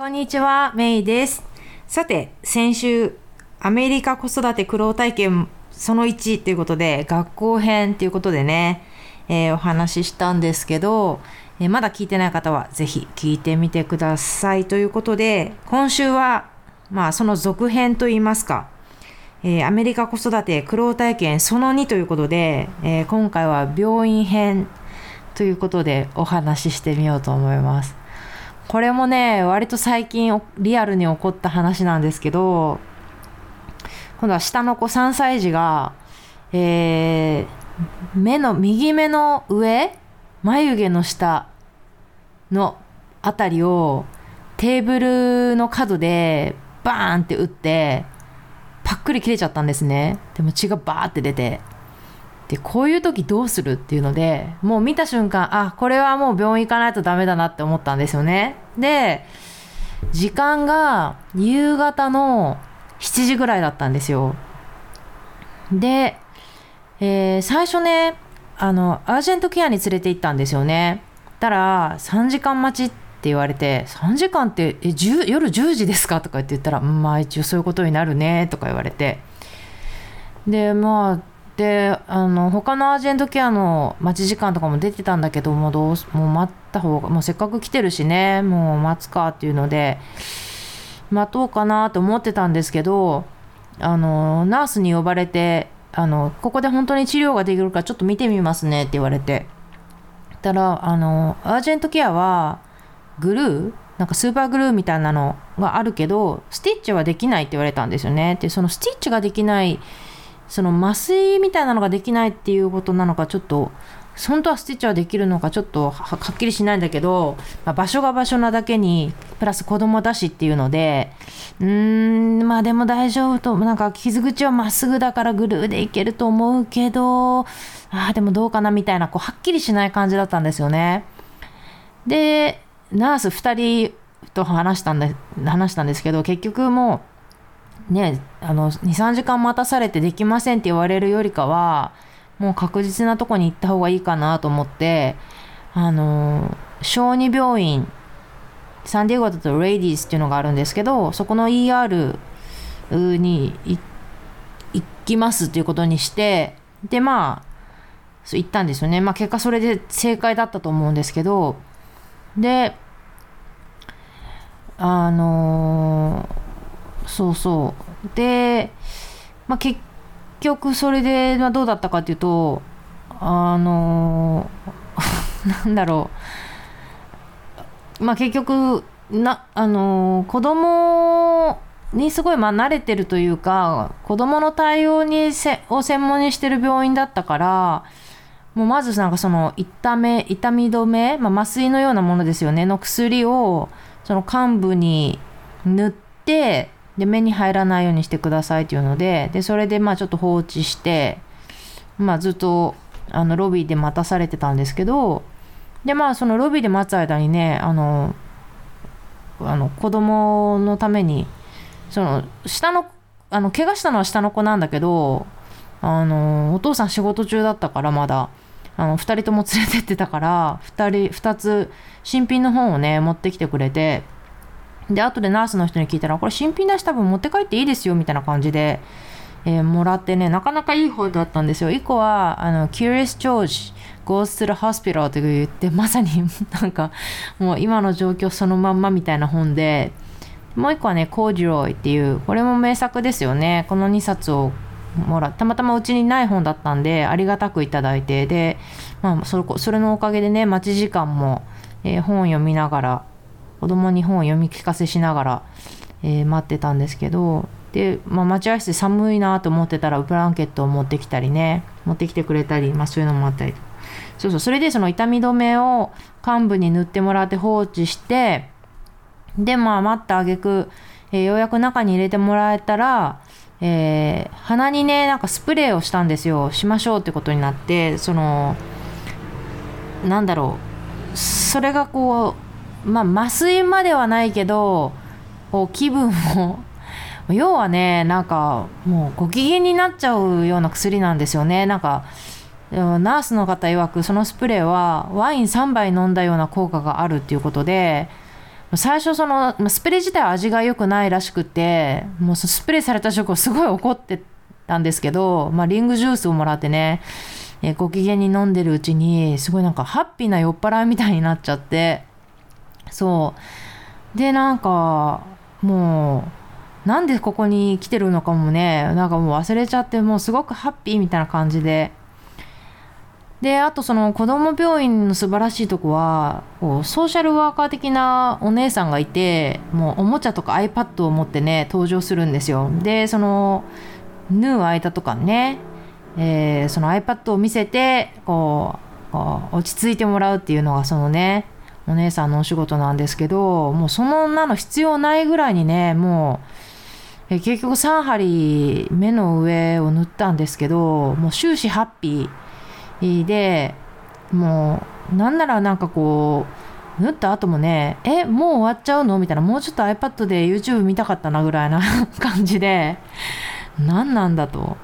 こんにちは、メイです。さて、先週、アメリカ子育て苦労体験その1ということで、学校編ということでね、えーお話ししたんですけど、えーまだ聞いてない方はぜひ聞いてみてくださいということで、今週は、まあ、その続編といいますか、えーアメリカ子育て苦労体験その2ということで、えー今回は病院編ということでお話ししてみようと思います。これもね、割と最近リアルに起こった話なんですけど、今度は下の子3歳児が、えー目の、右目の上、眉毛の下のあたりをテーブルの角でバーンって打って、パックリ切れちゃったんですね。でも血がバーって出て。で、こういう時どうするっていうので、もう見た瞬間、あ、これはもう病院行かないとダメだなって思ったんですよね。で、時間が夕方の7時ぐらいだったんですよ。で、えー最初ね、あの、アージェントケアに連れて行ったんですよね。たら、3時間待ちって言われて、3時間って、え、10夜10時ですか？とかって言ったら、うんまあ一応そういうことになるね、とか言われて。で、まあ、で、あの、他のアージェントケアの待ち時間とかも出てたんだけど、もうどう、もう待った方が、もうせっかく来てるしね、もう待つかっていうので、待とうかなと思ってたんですけど、あの、ナースに呼ばれて、あの、ここで本当に治療ができるからちょっと見てみますねって言われて。たら、あの、アージェントケアは、グルーなんかスーパーグルーみたいなのがあるけど、スティッチはできないって言われたんですよね。で、そのスティッチができない、その麻酔みたいなのができないっていうことなのか、ちょっと、本当はステッチはできるのかちょっとはっきりしないんだけど、まあ、場所が場所なだけにプラス子供だしっていうのでうーんまあでも大丈夫となんか傷口はまっすぐだからグルーでいけると思うけどあーでもどうかなみたいなこうはっきりしない感じだったんですよね。でナース2人と話したんで話したんですけど結局もうねあの23時間待たされてできませんって言われるよりかはもう確実なとこに行った方がいいかなと思ってあの小児病院サンディエゴだとレイディースっていうのがあるんですけどそこの ER に行きますっていうことにしてでまあ行ったんですよね。まあ結果それで正解だったと思うんですけどであのそうそう。で、まあ、結局それで、まあ、どうだったかっていうとあの なんだろう。まあ結局なあの子供にすごいまあ慣れてるというか子供の対応にせを専門にしてる病院だったからもうまずなんかその痛め痛み止め、まあ、麻酔のようなものですよねの薬をその患部に塗ってで目に入らないようにしてくださいっていうのででそれでまあちょっと放置して、まあ、ずっとあのロビーで待たされてたんですけどでまあそのロビーで待つ間にねあのあの子供のためにその下のあの怪我したのは下の子なんだけどあのお父さん仕事中だったからまだ。あの2人とも連れてってたから2人2つ新品の本をね持ってきてくれてで後でナースの人に聞いたらこれ新品だし多分持って帰っていいですよみたいな感じで、えーもらってねなかなかいい本だったんですよ。1個はあの Curious George Goes to the Hospital って言ってまさに なんかもう今の状況そのまんまみたいな本でもう1個はねコーデュロイっていうこれも名作ですよね。この2冊をもらったまたまうちにない本だったんでありがたくいただいてで、まあ、それそれのおかげでね待ち時間も、えー本を読みながら子供に本を読み聞かせしながら、えー待ってたんですけどで、まあ、待合室で寒いなと思ってたらブランケットを持ってきたりね持ってきてくれたり、まあ、そういうのもあったり。そうそうそれでその痛み止めを患部に塗ってもらって放置してでまあ待ったあげく、えようやく中に入れてもらえたら、えー鼻にねなんかスプレーをしたんですよ。しましょうってことになってそのなんだろう。それがこうまあ麻酔まではないけど気分を 要はねなんかもうご機嫌になっちゃうような薬なんですよね。なんかナースの方曰くそのスプレーはワイン3杯飲んだような効果があるっていうことで最初そのスプレー自体は味が良くないらしくてもうスプレーされた直後すごい怒ってたんですけど、まあ、リングジュースをもらってね、ご機嫌に飲んでるうちにすごいなんかハッピーな酔っ払いみたいになっちゃってそう。でなんかもうなんでここに来てるのかもねなんかもう忘れちゃってもうすごくハッピーみたいな感じで。であとその子ども病院の素晴らしいとこはこうソーシャルワーカー的なお姉さんがいてもうおもちゃとか iPad を持ってね登場するんですよ。でその縫う間とかね、えー、その iPad を見せてこうこう落ち着いてもらうっていうのがそのねお姉さんのお仕事なんですけどもうそのなの必要ないぐらいにねもうえ結局3針目の上を塗ったんですけどもう終始ハッピーでもうなんならなんかこう縫った後もねえもう終わっちゃうの？みたいなもうちょっと iPad で YouTube 見たかったなぐらいな感じで何なんだと。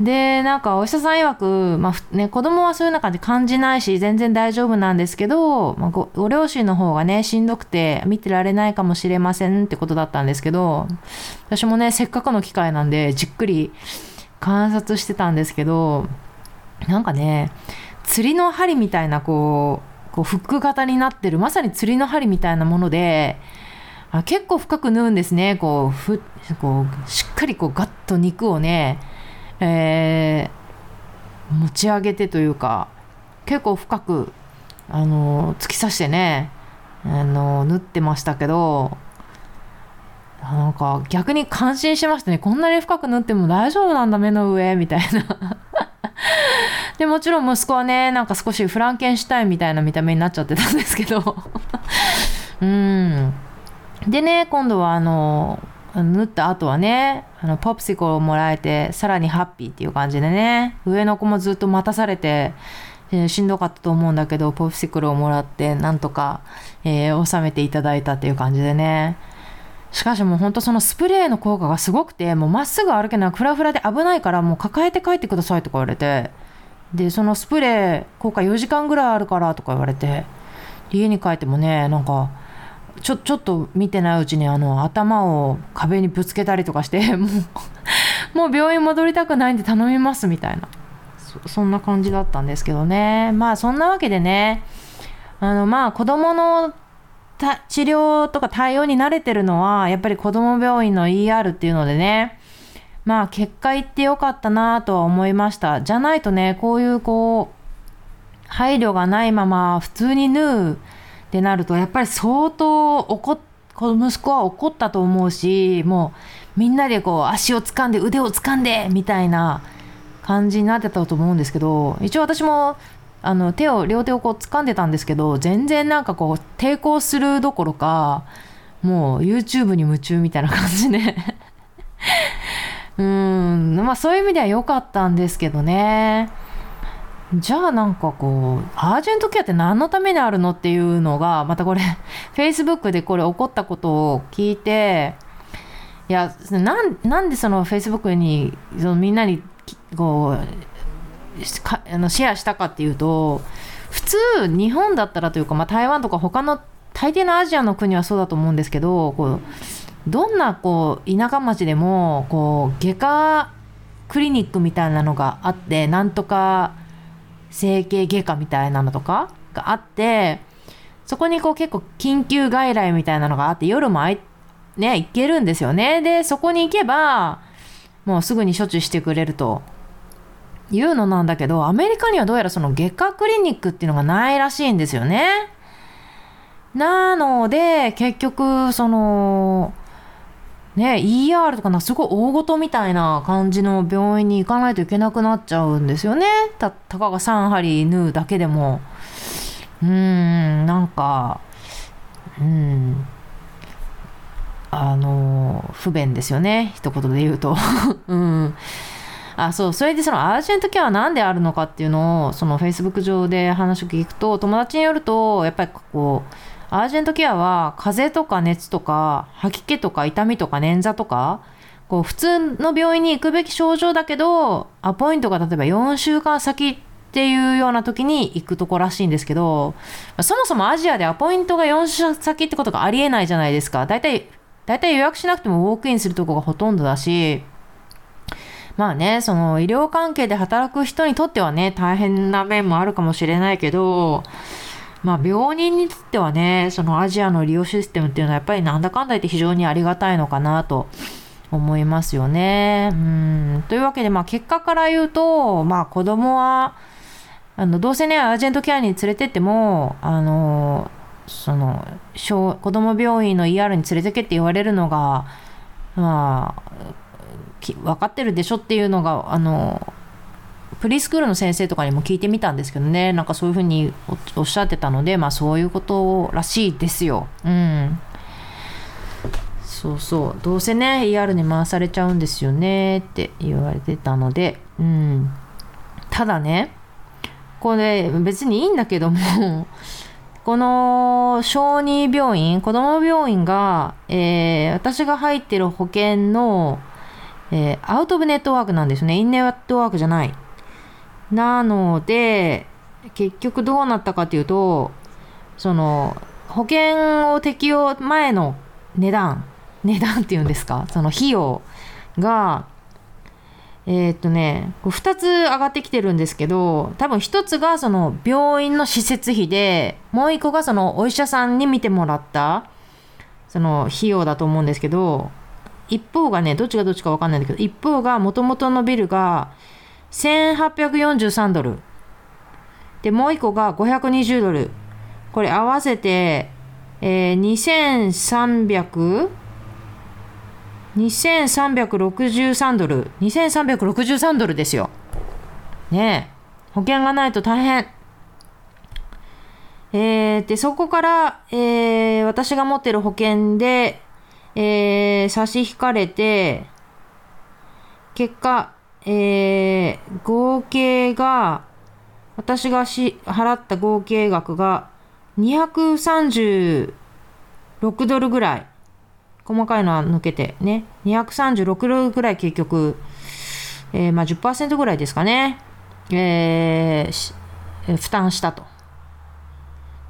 でなんかお医者さん曰く、まあね、子供はそういう中で感じないし全然大丈夫なんですけど、まあ、ごご両親の方がねしんどくて見てられないかもしれませんってことだったんですけど私もねせっかくの機会なんでじっくり観察してたんですけどなんかね釣りの針みたいなこうこうフック型になってるまさに釣りの針みたいなものであ結構深く縫うんですね。こうふこうしっかりこうガッと肉をね、えー、持ち上げてというか結構深くあの突き刺してねあの縫ってましたけどなんか逆に感心しましたね。こんなに深く縫っても大丈夫なんだ目の上みたいな。で、もちろん息子はね、なんか少しフランケンシュタインみたいな見た目になっちゃってたんですけど。うん。でね、今度はあの、縫った後はね、あのポプシコルをもらえて、さらにハッピーっていう感じでね、上の子もずっと待たされて、え、しんどかったと思うんだけど、ポプシコルをもらって、なんとか、えー、収めていただいたっていう感じでね。しかしもうほんとそのスプレーの効果がすごくて、もうまっすぐ歩けない、フラフラで危ないから、もう抱えて帰ってくださいとか言われて、でそのスプレー効果4時間ぐらいあるからとか言われて家に帰ってもねなんかちょちょっと見てないうちにあの頭を壁にぶつけたりとかして もうもう病院戻りたくないんで頼みますみたいなそんな感じだったんですけどねまあそんなわけでねあのまあ子供の治療とか対応に慣れてるのはやっぱり子供病院の ER っていうのでねまあ結果言ってよかったなとは思いました。じゃないとね、こういうこう、配慮がないまま普通に縫うってなると、やっぱり相当怒っ、息子は怒ったと思うし、もうみんなでこう足を掴んで腕を掴んでみたいな感じになってたと思うんですけど、一応私もあの手を両手をこう掴んでたんですけど全然なんかこう抵抗するどころかもう YouTube に夢中みたいな感じで。うんまあそういう意味では良かったんですけどね。じゃあなんかこうアージェントケアって何のためにあるのっていうのがまたこれ Facebook でこれ起こったことを聞いていやなんでその Facebook にそのみんなにこうかあのシェアしたかっていうと普通日本だったらというか、まあ、台湾とか他の大抵のアジアの国はそうだと思うんですけどこうどんなこう田舎町でもこう外科クリニックみたいなのがあってなんとか整形外科みたいなのとかがあってそこにこう結構緊急外来みたいなのがあって夜もあいね行けるんですよね。でそこに行けばもうすぐに処置してくれるというのなんだけどアメリカにはどうやらその外科クリニックっていうのがないらしいんですよね。なので結局そのね、ER とかなすごい大ごとみたいな感じの病院に行かないといけなくなっちゃうんですよね。たたかが3針縫うだけでも。うーん、なんか、うん、あの、不便ですよね。一言で言うと。うん。あ、そう、それでそのアージェントケアは何であるのかっていうのを、その Facebook 上で話を聞くと、友達によると、やっぱりこう、アージェントケアは風邪とか熱とか吐き気とか痛みとか捻挫とかこう普通の病院に行くべき症状だけどアポイントが例えば4週間先っていうような時に行くとこらしいんですけど、そもそもアジアでアポイントが4社先ってことがありえないじゃないですか。大体、大体予約しなくてもウォークインするとこがほとんどだし、まあね、その医療関係で働く人にとってはね、大変な面もあるかもしれないけど、まあ病人にとってはね、そのアジアの利用システムっていうのはやっぱりなんだかんだ言って非常にありがたいのかなと思いますよね。うん。というわけで、まあ結果から言うと、まあ子供は、あの、どうせね、アージェントケアに連れてっても、あの、その、小子供病院の ER に連れてけって言われるのが、まあ、分かってるでしょっていうのが、あの、プリスクールの先生とかにも聞いてみたんですけどね、なんかそういうふうにおっしゃってたので、まあそういうことらしいですよ。うん。そうそう。どうせね、ER に回されちゃうんですよねって言われてたので、うん。ただね、これ別にいいんだけども この小児病院、子供病院が、えー、私が入ってる保険の、えー、アウトオブネットワークなんですね。インネットワークじゃない。なので、結局どうなったかというと、その、保険を適用前の値段、値段っていうんですか、その費用が、えー、っとね、2つ上がってきてるんですけど、多分1つがその病院の施設費で、もう1個がそのお医者さんに見てもらったその費用だと思うんですけど、一方がね、どっちがどっちか分かんないんだけど、一方がもともとのビルが1843ドル。で、もう一個が520ドル。これ合わせて、えー、2300、2363ドル。2363ドルですよ。ねえ。保険がないと大変。えー、で、そこから、えー、私が持ってる保険で、えー、差し引かれて、結果、えー、合計が、私がし払った合計額が236ドルぐらい。細かいのは抜けてね。236ドルぐらい結局、えー、まあ10%ぐらいですかね。えー、えー、負担したと。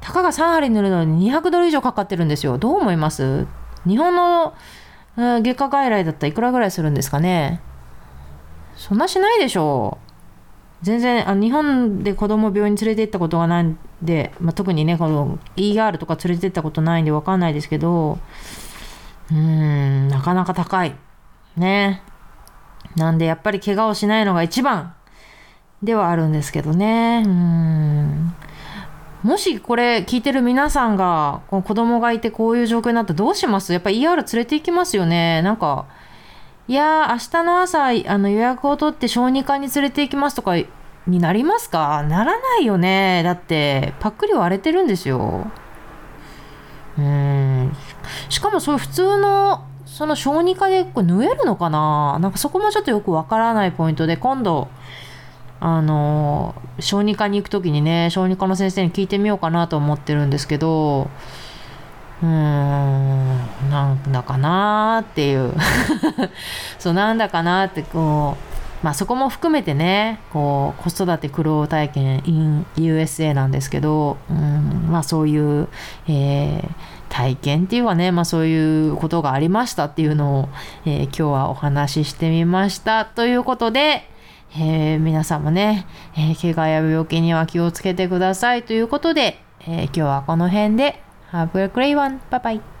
たかが3針塗るのに200ドル以上かかってるんですよ。どう思います？日本の外科外来だったらいくらぐらいするんですかね？そんなしないでしょ。う。全然あ日本で子供病院連れて行ったことがないんで、まあ、特にねこの ER とか連れて行ったことないんで分かんないですけどうーんなかなか高い。ね。なんでやっぱり怪我をしないのが一番ではあるんですけどね。うん。もしこれ聞いてる皆さんが子供がいてこういう状況になったらどうします？やっぱ ER 連れて行きますよね。なんかいや明日の朝あの予約を取って小児科に連れて行きますとかになりますか？ならないよね。だってパックリ割れてるんですよ。うん。しかもそういう普通のその小児科でこれ縫えるのかな？なんかそこもちょっとよくわからないポイントで今度あの小児科に行く時にね小児科の先生に聞いてみようかなと思ってるんですけどうーん、なんだかなーっていう そう、なんだかなって、こう、まあそこも含めてね、こう、子育て苦労体験 in USA なんですけど、うん、まあそういう、えー、体験っていうかね、まあそういうことがありましたっていうのを、えー、今日はお話ししてみました。ということで、えー、皆さんもね、えー、怪我や病気には気をつけてくださいということで、えー、今日はこの辺で Have a great one. Bye bye.